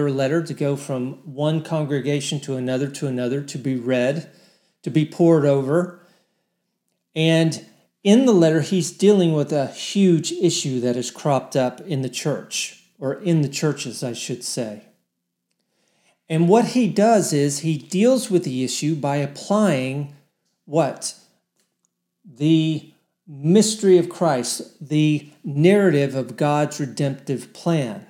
letter to go from one congregation to another to another to be read, to be pored over. And in the letter, he's dealing with a huge issue that has cropped up in the church, or in the churches, I should say. And what he does is he deals with the issue by applying what? The mystery of Christ, the narrative of God's redemptive plan.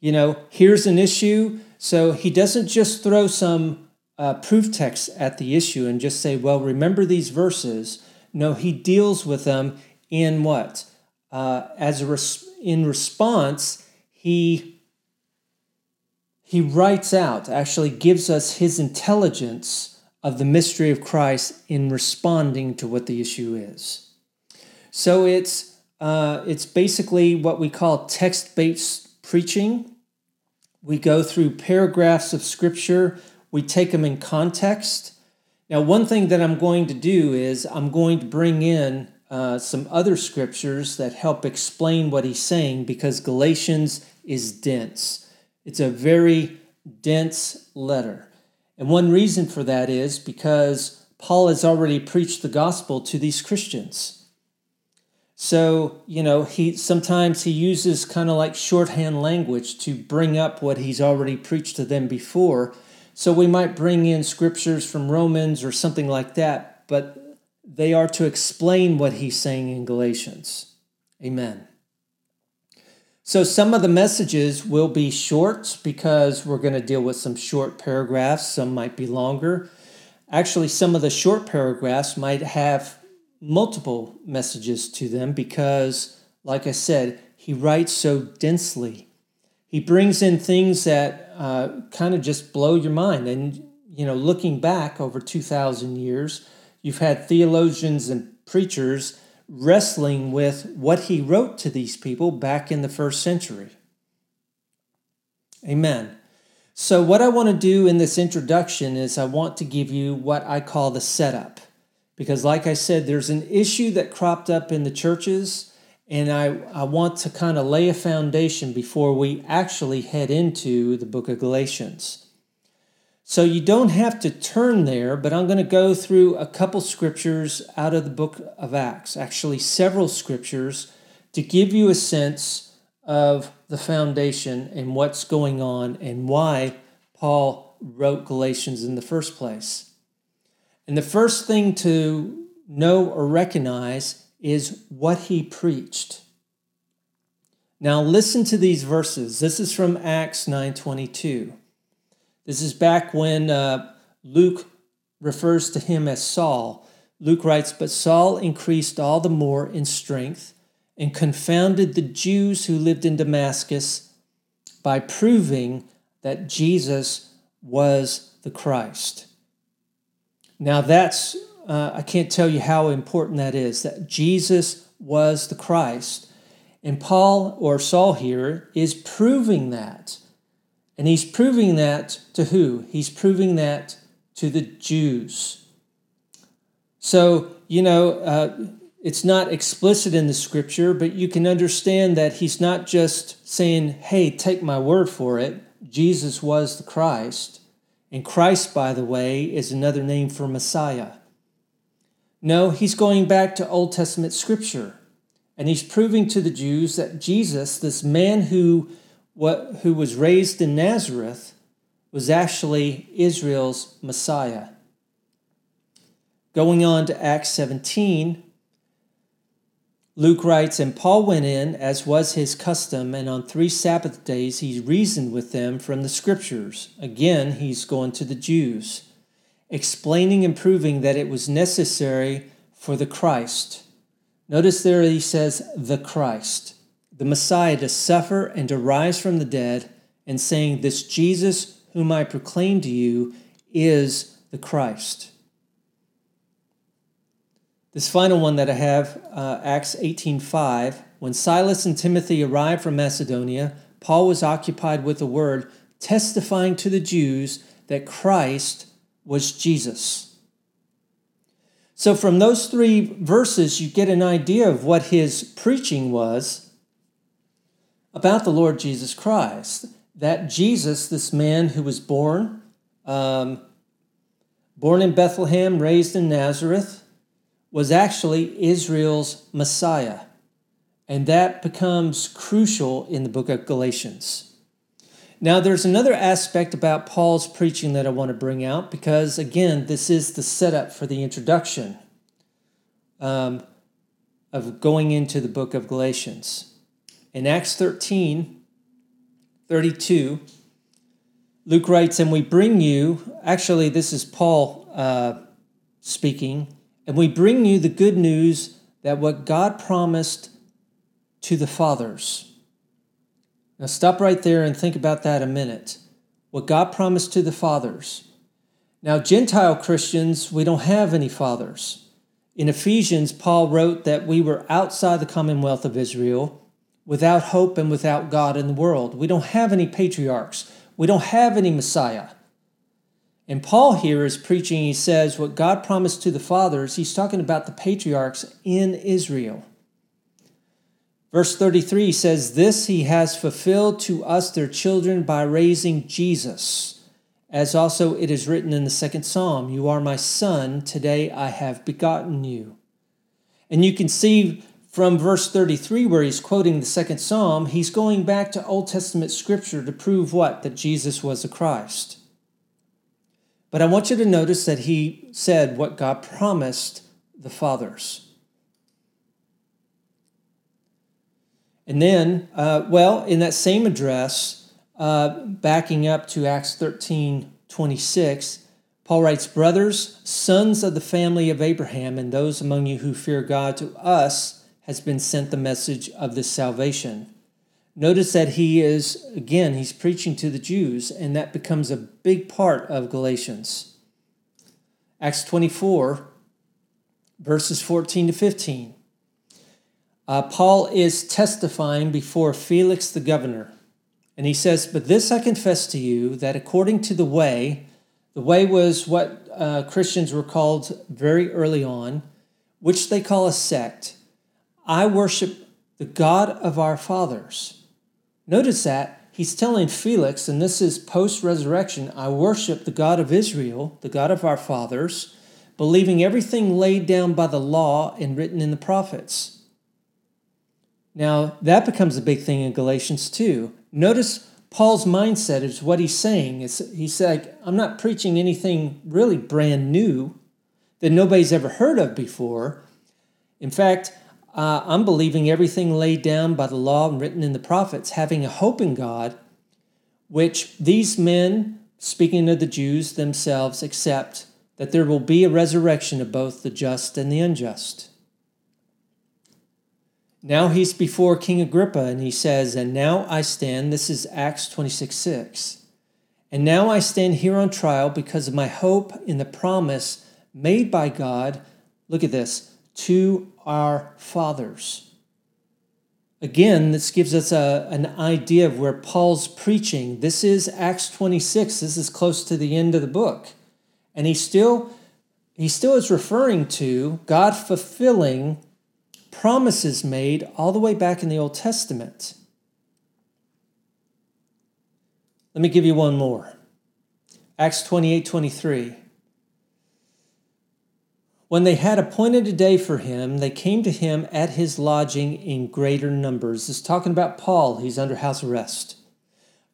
You know, here's an issue. So he doesn't just throw some uh, proof text at the issue and just say, well, remember these verses. No, he deals with them in what? Uh, as a res- in response, he he writes out, actually gives us his intelligence of the mystery of Christ in responding to what the issue is. So it's uh, it's basically what we call text-based preaching. We go through paragraphs of scripture, we take them in context, now, one thing that I'm going to do is I'm going to bring in uh, some other scriptures that help explain what he's saying because Galatians is dense. It's a very dense letter. And one reason for that is because Paul has already preached the gospel to these Christians. So, you know, he sometimes he uses kind of like shorthand language to bring up what he's already preached to them before so we might bring in scriptures from Romans or something like that, but they are to explain what he's saying in Galatians. Amen. So some of the messages will be short because we're going to deal with some short paragraphs, some might be longer. Actually, some of the short paragraphs might have multiple messages to them because, like I said, he writes so densely. He brings in things that uh, kind of just blow your mind. And, you know, looking back over 2,000 years, you've had theologians and preachers wrestling with what he wrote to these people back in the first century. Amen. So, what I want to do in this introduction is I want to give you what I call the setup. Because, like I said, there's an issue that cropped up in the churches and I, I want to kind of lay a foundation before we actually head into the book of Galatians. So you don't have to turn there, but I'm going to go through a couple scriptures out of the book of Acts, actually, several scriptures, to give you a sense of the foundation and what's going on and why Paul wrote Galatians in the first place. And the first thing to know or recognize is what he preached. Now listen to these verses. This is from Acts 9:22. This is back when uh, Luke refers to him as Saul. Luke writes, "But Saul increased all the more in strength and confounded the Jews who lived in Damascus by proving that Jesus was the Christ." Now that's uh, I can't tell you how important that is that Jesus was the Christ. And Paul or Saul here is proving that. And he's proving that to who? He's proving that to the Jews. So, you know, uh, it's not explicit in the scripture, but you can understand that he's not just saying, hey, take my word for it. Jesus was the Christ. And Christ, by the way, is another name for Messiah. No, he's going back to Old Testament scripture. And he's proving to the Jews that Jesus, this man who, what, who was raised in Nazareth, was actually Israel's Messiah. Going on to Acts 17, Luke writes, And Paul went in, as was his custom, and on three Sabbath days he reasoned with them from the Scriptures. Again, he's going to the Jews explaining and proving that it was necessary for the Christ. Notice there he says, the Christ, the Messiah, to suffer and to rise from the dead, and saying, This Jesus whom I proclaim to you is the Christ. This final one that I have, uh, Acts 18:5, when Silas and Timothy arrived from Macedonia, Paul was occupied with the word, testifying to the Jews that Christ was Jesus. So, from those three verses, you get an idea of what his preaching was about the Lord Jesus Christ. that Jesus, this man who was born, um, born in Bethlehem, raised in Nazareth, was actually Israel's Messiah. And that becomes crucial in the book of Galatians. Now, there's another aspect about Paul's preaching that I want to bring out because, again, this is the setup for the introduction um, of going into the book of Galatians. In Acts 13 32, Luke writes, And we bring you, actually, this is Paul uh, speaking, and we bring you the good news that what God promised to the fathers. Now, stop right there and think about that a minute. What God promised to the fathers. Now, Gentile Christians, we don't have any fathers. In Ephesians, Paul wrote that we were outside the commonwealth of Israel, without hope and without God in the world. We don't have any patriarchs. We don't have any Messiah. And Paul here is preaching, he says, what God promised to the fathers, he's talking about the patriarchs in Israel. Verse 33 says, This he has fulfilled to us, their children, by raising Jesus. As also it is written in the second psalm, You are my son, today I have begotten you. And you can see from verse 33, where he's quoting the second psalm, he's going back to Old Testament scripture to prove what? That Jesus was the Christ. But I want you to notice that he said what God promised the fathers. And then, uh, well, in that same address, uh, backing up to Acts 13 26, Paul writes, Brothers, sons of the family of Abraham, and those among you who fear God, to us has been sent the message of this salvation. Notice that he is, again, he's preaching to the Jews, and that becomes a big part of Galatians. Acts 24, verses 14 to 15. Uh, Paul is testifying before Felix the governor. And he says, But this I confess to you that according to the way, the way was what uh, Christians were called very early on, which they call a sect. I worship the God of our fathers. Notice that he's telling Felix, and this is post resurrection, I worship the God of Israel, the God of our fathers, believing everything laid down by the law and written in the prophets. Now, that becomes a big thing in Galatians 2. Notice Paul's mindset is what he's saying. Is he's said, I'm not preaching anything really brand new that nobody's ever heard of before. In fact, uh, I'm believing everything laid down by the law and written in the prophets, having a hope in God, which these men, speaking of the Jews themselves, accept that there will be a resurrection of both the just and the unjust. Now he's before King Agrippa and he says, And now I stand, this is Acts 26 6. And now I stand here on trial because of my hope in the promise made by God, look at this, to our fathers. Again, this gives us a, an idea of where Paul's preaching. This is Acts 26. This is close to the end of the book. And he still he still is referring to God fulfilling promises made all the way back in the Old Testament. Let me give you one more. Acts 28 23. When they had appointed a day for him, they came to him at his lodging in greater numbers. This is talking about Paul. He's under house arrest.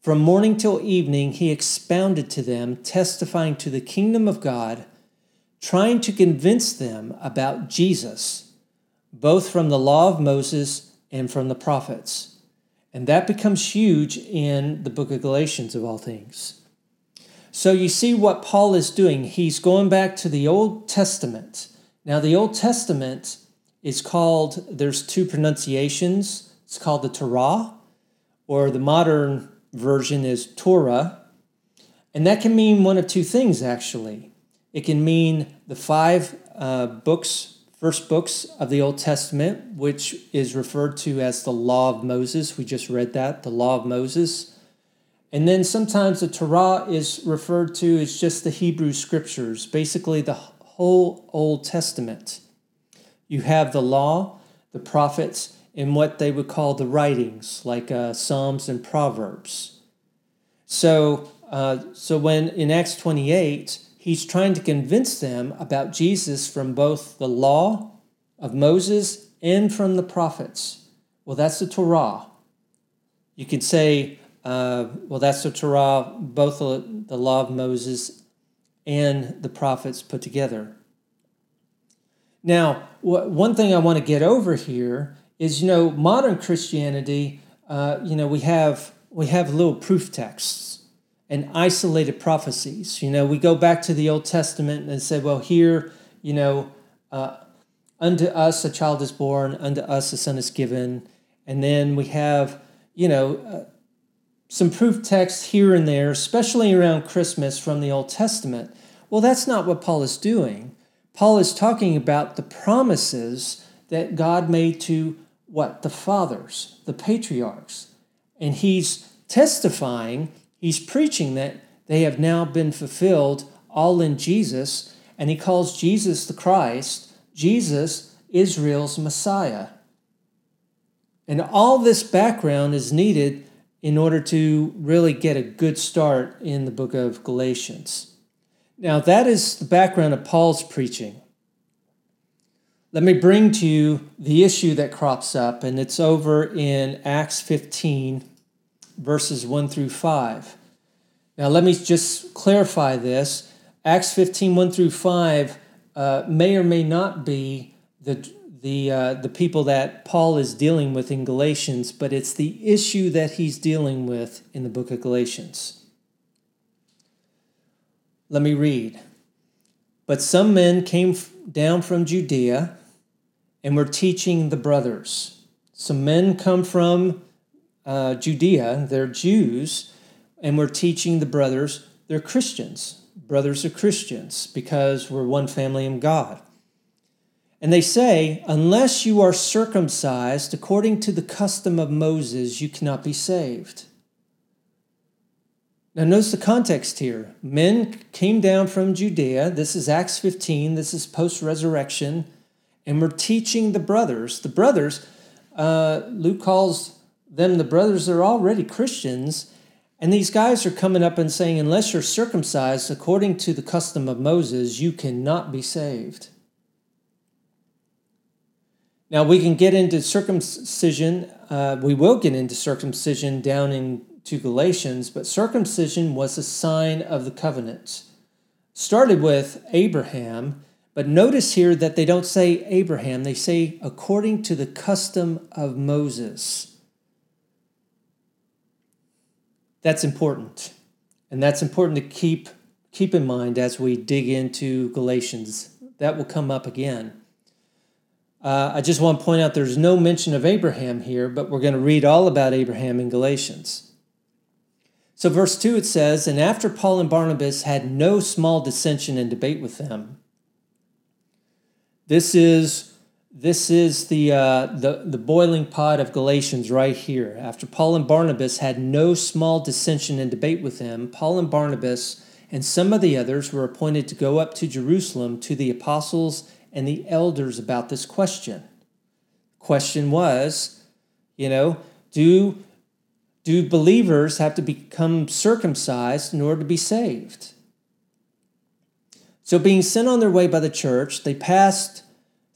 From morning till evening, he expounded to them, testifying to the kingdom of God, trying to convince them about Jesus both from the law of Moses and from the prophets. And that becomes huge in the book of Galatians, of all things. So you see what Paul is doing. He's going back to the Old Testament. Now, the Old Testament is called, there's two pronunciations. It's called the Torah, or the modern version is Torah. And that can mean one of two things, actually. It can mean the five uh, books first books of the Old Testament, which is referred to as the Law of Moses. We just read that, the Law of Moses. And then sometimes the Torah is referred to as just the Hebrew scriptures, basically the whole Old Testament. You have the law, the prophets, and what they would call the writings, like uh, Psalms and Proverbs. So, uh, so when in Acts 28, he's trying to convince them about Jesus from both the law of Moses and from the prophets. Well, that's the Torah. You could say, uh, well, that's the Torah, both the, law of Moses and the prophets put together. Now, one thing I want to get over here is, you know, modern Christianity, uh, you know, we have we have little proof texts and isolated prophecies. You know, we go back to the Old Testament and say, well, here, you know, uh, unto us a child is born, unto us a son is given, and then we have, you know, uh, some proof texts here and there, especially around Christmas from the Old Testament. Well, that's not what Paul is doing. Paul is talking about the promises that God made to what? The fathers, the patriarchs. And he's testifying, he's preaching that they have now been fulfilled all in Jesus. And he calls Jesus the Christ, Jesus, Israel's Messiah. And all this background is needed in order to really get a good start in the book of Galatians. Now, that is the background of Paul's preaching. Let me bring to you the issue that crops up, and it's over in Acts 15, verses 1 through 5. Now, let me just clarify this. Acts 15, 1 through 5 uh, may or may not be the, the, uh, the people that Paul is dealing with in Galatians, but it's the issue that he's dealing with in the book of Galatians. Let me read. But some men came down from Judea and were teaching the brothers. Some men come from uh, Judea, they're Jews, and we're teaching the brothers, they're Christians. Brothers are Christians because we're one family in God. And they say, unless you are circumcised according to the custom of Moses, you cannot be saved. Now, notice the context here. Men came down from Judea. This is Acts 15. This is post resurrection. And we're teaching the brothers. The brothers, uh, Luke calls them the brothers, they're already Christians. And these guys are coming up and saying, unless you're circumcised according to the custom of Moses, you cannot be saved. Now, we can get into circumcision. Uh, we will get into circumcision down in to Galatians, but circumcision was a sign of the covenant. Started with Abraham, but notice here that they don't say Abraham, they say according to the custom of Moses. That's important. And that's important to keep keep in mind as we dig into Galatians. That will come up again. Uh, I just want to point out there's no mention of Abraham here, but we're going to read all about Abraham in Galatians. So, verse 2 it says, And after Paul and Barnabas had no small dissension and debate with them. This is, this is the, uh, the, the boiling pot of Galatians right here. After Paul and Barnabas had no small dissension and debate with them, Paul and Barnabas and some of the others were appointed to go up to Jerusalem to the apostles and the elders about this question. Question was, you know, do do believers have to become circumcised in order to be saved? So, being sent on their way by the church, they passed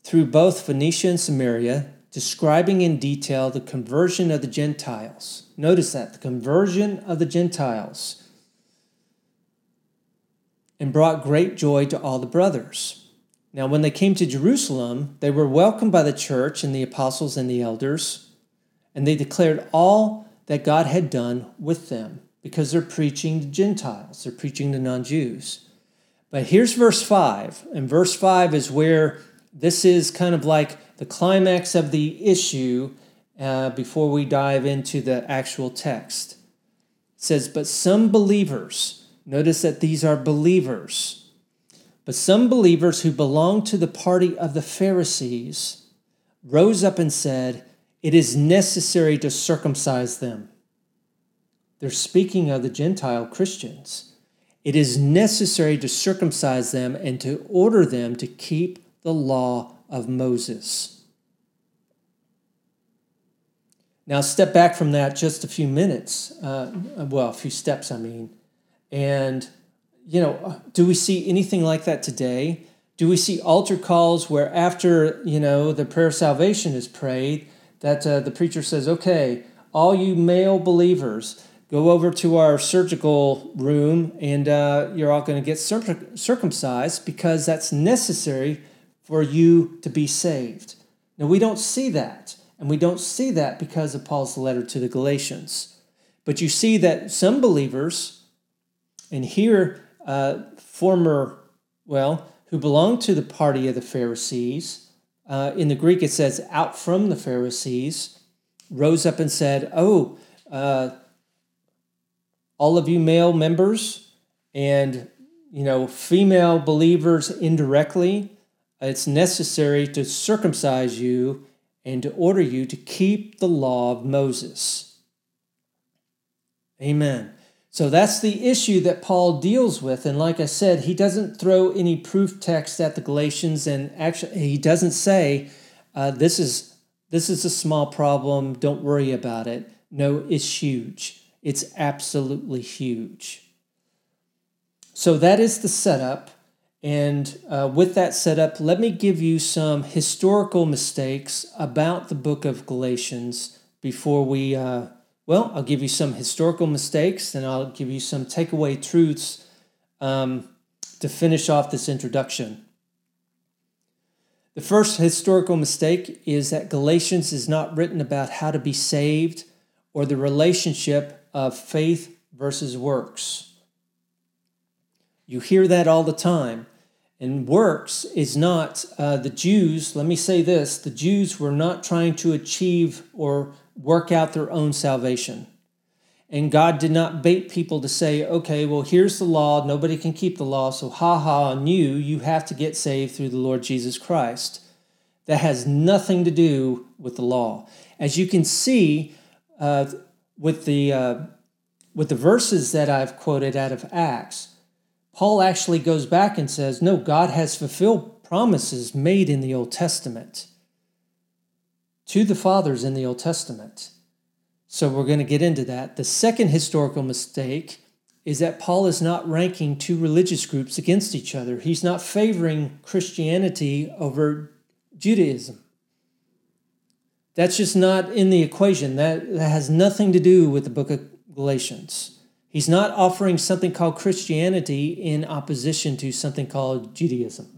through both Phoenicia and Samaria, describing in detail the conversion of the Gentiles. Notice that the conversion of the Gentiles. And brought great joy to all the brothers. Now, when they came to Jerusalem, they were welcomed by the church and the apostles and the elders, and they declared all that God had done with them because they're preaching to Gentiles, they're preaching to non Jews. But here's verse 5, and verse 5 is where this is kind of like the climax of the issue uh, before we dive into the actual text. It says, But some believers, notice that these are believers, but some believers who belonged to the party of the Pharisees rose up and said, it is necessary to circumcise them. They're speaking of the Gentile Christians. It is necessary to circumcise them and to order them to keep the law of Moses. Now, step back from that just a few minutes, uh, well, a few steps, I mean. And, you know, do we see anything like that today? Do we see altar calls where after, you know, the prayer of salvation is prayed, that uh, the preacher says, okay, all you male believers, go over to our surgical room and uh, you're all going to get circumcised because that's necessary for you to be saved. Now, we don't see that. And we don't see that because of Paul's letter to the Galatians. But you see that some believers, and here, uh, former, well, who belonged to the party of the Pharisees, uh, in the Greek it says out from the Pharisees, rose up and said, Oh, uh, all of you male members and you know female believers indirectly it's necessary to circumcise you and to order you to keep the law of Moses. Amen. So that's the issue that Paul deals with. And like I said, he doesn't throw any proof text at the Galatians, and actually, he doesn't say, uh, this, is, this is a small problem, don't worry about it. No, it's huge. It's absolutely huge. So that is the setup. And uh, with that setup, let me give you some historical mistakes about the book of Galatians before we, uh, well, I'll give you some historical mistakes and I'll give you some takeaway truths um, to finish off this introduction. The first historical mistake is that Galatians is not written about how to be saved or the relationship of faith versus works. You hear that all the time. And works is not uh, the Jews, let me say this the Jews were not trying to achieve or work out their own salvation. And God did not bait people to say, okay, well, here's the law. Nobody can keep the law. So, ha ha on you. You have to get saved through the Lord Jesus Christ. That has nothing to do with the law. As you can see uh, with, the, uh, with the verses that I've quoted out of Acts, Paul actually goes back and says, no, God has fulfilled promises made in the Old Testament to the fathers in the Old Testament. So we're going to get into that. The second historical mistake is that Paul is not ranking two religious groups against each other. He's not favoring Christianity over Judaism. That's just not in the equation. That, that has nothing to do with the book of Galatians. He's not offering something called Christianity in opposition to something called Judaism.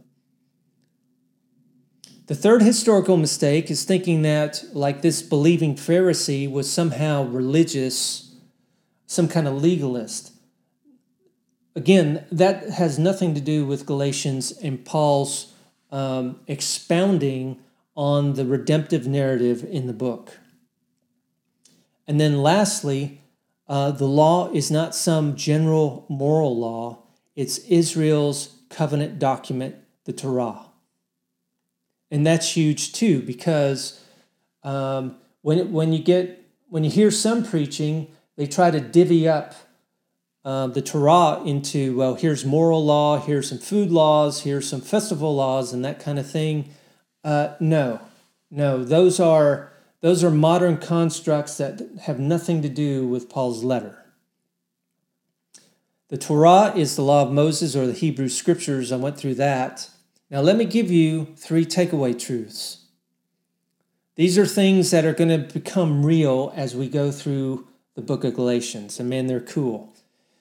The third historical mistake is thinking that, like this believing Pharisee was somehow religious, some kind of legalist. Again, that has nothing to do with Galatians and Paul's um, expounding on the redemptive narrative in the book. And then lastly, uh, the law is not some general moral law, it's Israel's covenant document, the Torah. And that's huge too, because um, when, it, when you get when you hear some preaching, they try to divvy up uh, the Torah into well, here's moral law, here's some food laws, here's some festival laws, and that kind of thing. Uh, no, no, those are those are modern constructs that have nothing to do with Paul's letter. The Torah is the law of Moses or the Hebrew scriptures. I went through that. Now, let me give you three takeaway truths. These are things that are going to become real as we go through the book of Galatians. And man, they're cool.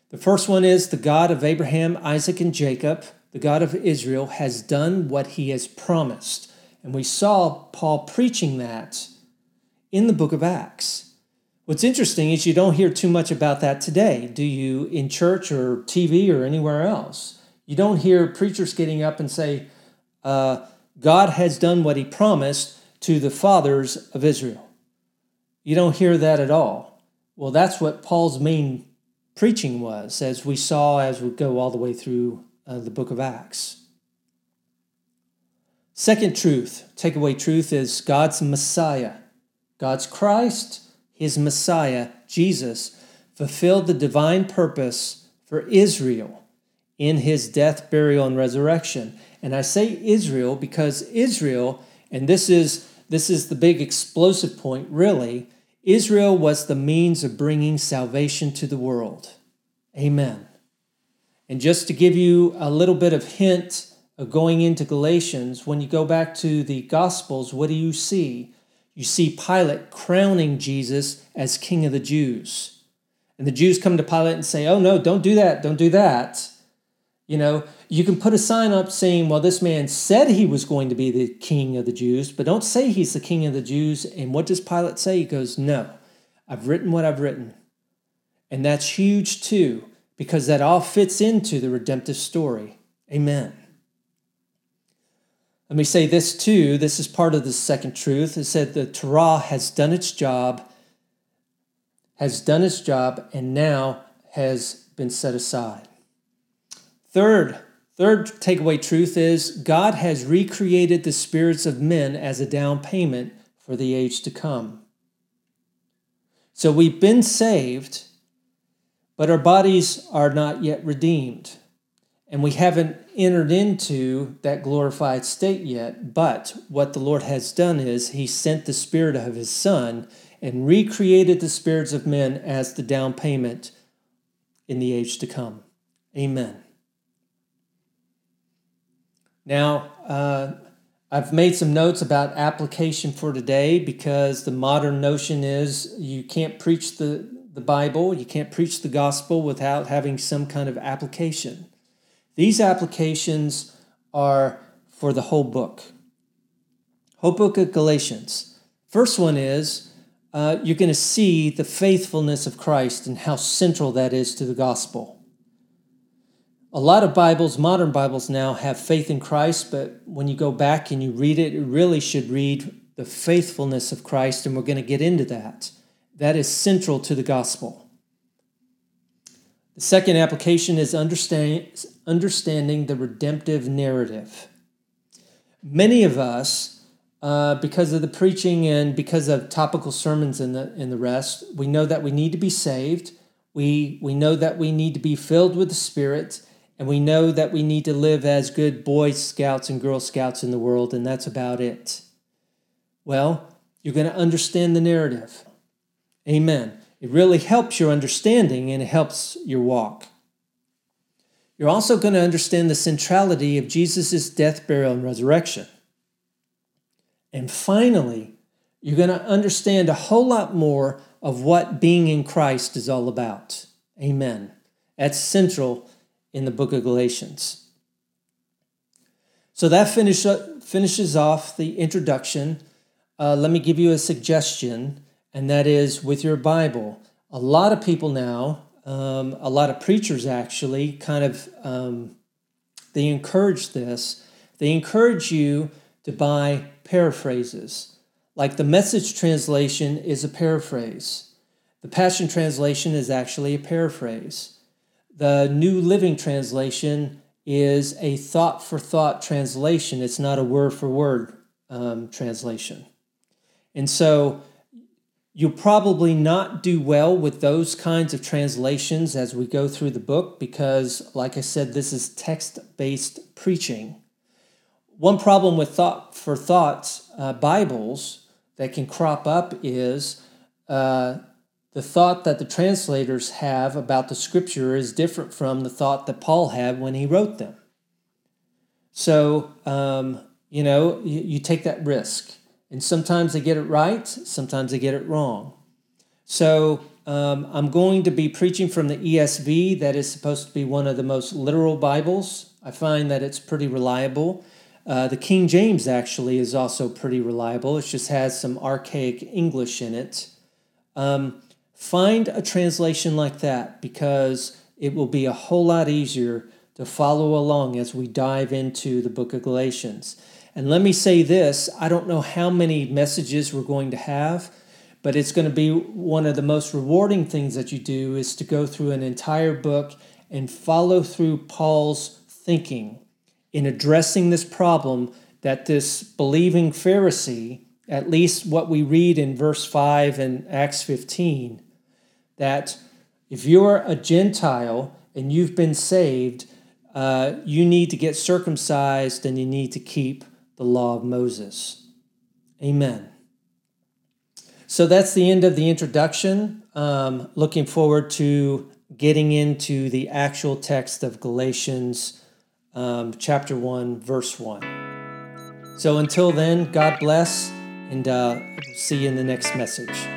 The first one is the God of Abraham, Isaac, and Jacob, the God of Israel, has done what he has promised. And we saw Paul preaching that in the book of Acts. What's interesting is you don't hear too much about that today, do you, in church or TV or anywhere else? You don't hear preachers getting up and say, uh, God has done what he promised to the fathers of Israel. You don't hear that at all. Well, that's what Paul's main preaching was, as we saw as we go all the way through uh, the book of Acts. Second truth, takeaway truth, is God's Messiah God's Christ, his Messiah, Jesus, fulfilled the divine purpose for Israel in his death, burial, and resurrection. And I say Israel because Israel, and this is this is the big explosive point really, Israel was the means of bringing salvation to the world. Amen. And just to give you a little bit of hint of going into Galatians, when you go back to the Gospels, what do you see? You see Pilate crowning Jesus as King of the Jews. And the Jews come to Pilate and say, Oh, no, don't do that, don't do that. You know, you can put a sign up saying, Well, this man said he was going to be the King of the Jews, but don't say he's the King of the Jews. And what does Pilate say? He goes, No, I've written what I've written. And that's huge too, because that all fits into the redemptive story. Amen. Let me say this too. This is part of the second truth. It said the Torah has done its job, has done its job, and now has been set aside. Third, third takeaway truth is God has recreated the spirits of men as a down payment for the age to come. So we've been saved, but our bodies are not yet redeemed. And we haven't entered into that glorified state yet. But what the Lord has done is He sent the Spirit of His Son and recreated the spirits of men as the down payment in the age to come. Amen. Now, uh, I've made some notes about application for today because the modern notion is you can't preach the, the Bible, you can't preach the gospel without having some kind of application. These applications are for the whole book. Whole book of Galatians. First one is uh, you're going to see the faithfulness of Christ and how central that is to the gospel. A lot of Bibles, modern Bibles now, have faith in Christ, but when you go back and you read it, it really should read the faithfulness of Christ, and we're going to get into that. That is central to the gospel. The second application is understand, understanding the redemptive narrative. Many of us, uh, because of the preaching and because of topical sermons and the, and the rest, we know that we need to be saved. We, we know that we need to be filled with the Spirit, and we know that we need to live as good Boy Scouts and Girl Scouts in the world, and that's about it. Well, you're going to understand the narrative. Amen. It really helps your understanding and it helps your walk. You're also going to understand the centrality of Jesus' death, burial, and resurrection. And finally, you're going to understand a whole lot more of what being in Christ is all about. Amen. That's central in the book of Galatians. So that finish, finishes off the introduction. Uh, let me give you a suggestion and that is with your Bible. A lot of people now, um, a lot of preachers actually, kind of um, they encourage this. They encourage you to buy paraphrases. Like the Message translation is a paraphrase. The Passion translation is actually a paraphrase. The New Living translation is a thought for thought translation. It's not a word for word um, translation. And so You'll probably not do well with those kinds of translations as we go through the book because, like I said, this is text based preaching. One problem with thought for thoughts uh, Bibles that can crop up is uh, the thought that the translators have about the scripture is different from the thought that Paul had when he wrote them. So, um, you know, you, you take that risk. And sometimes they get it right, sometimes they get it wrong. So um, I'm going to be preaching from the ESV, that is supposed to be one of the most literal Bibles. I find that it's pretty reliable. Uh, the King James actually is also pretty reliable, it just has some archaic English in it. Um, find a translation like that because it will be a whole lot easier to follow along as we dive into the book of Galatians. And let me say this I don't know how many messages we're going to have, but it's going to be one of the most rewarding things that you do is to go through an entire book and follow through Paul's thinking in addressing this problem that this believing Pharisee, at least what we read in verse 5 and Acts 15, that if you're a Gentile and you've been saved, uh, you need to get circumcised and you need to keep the law of Moses. Amen. So that's the end of the introduction. Um, looking forward to getting into the actual text of Galatians um, chapter 1, verse 1. So until then, God bless, and uh, see you in the next message.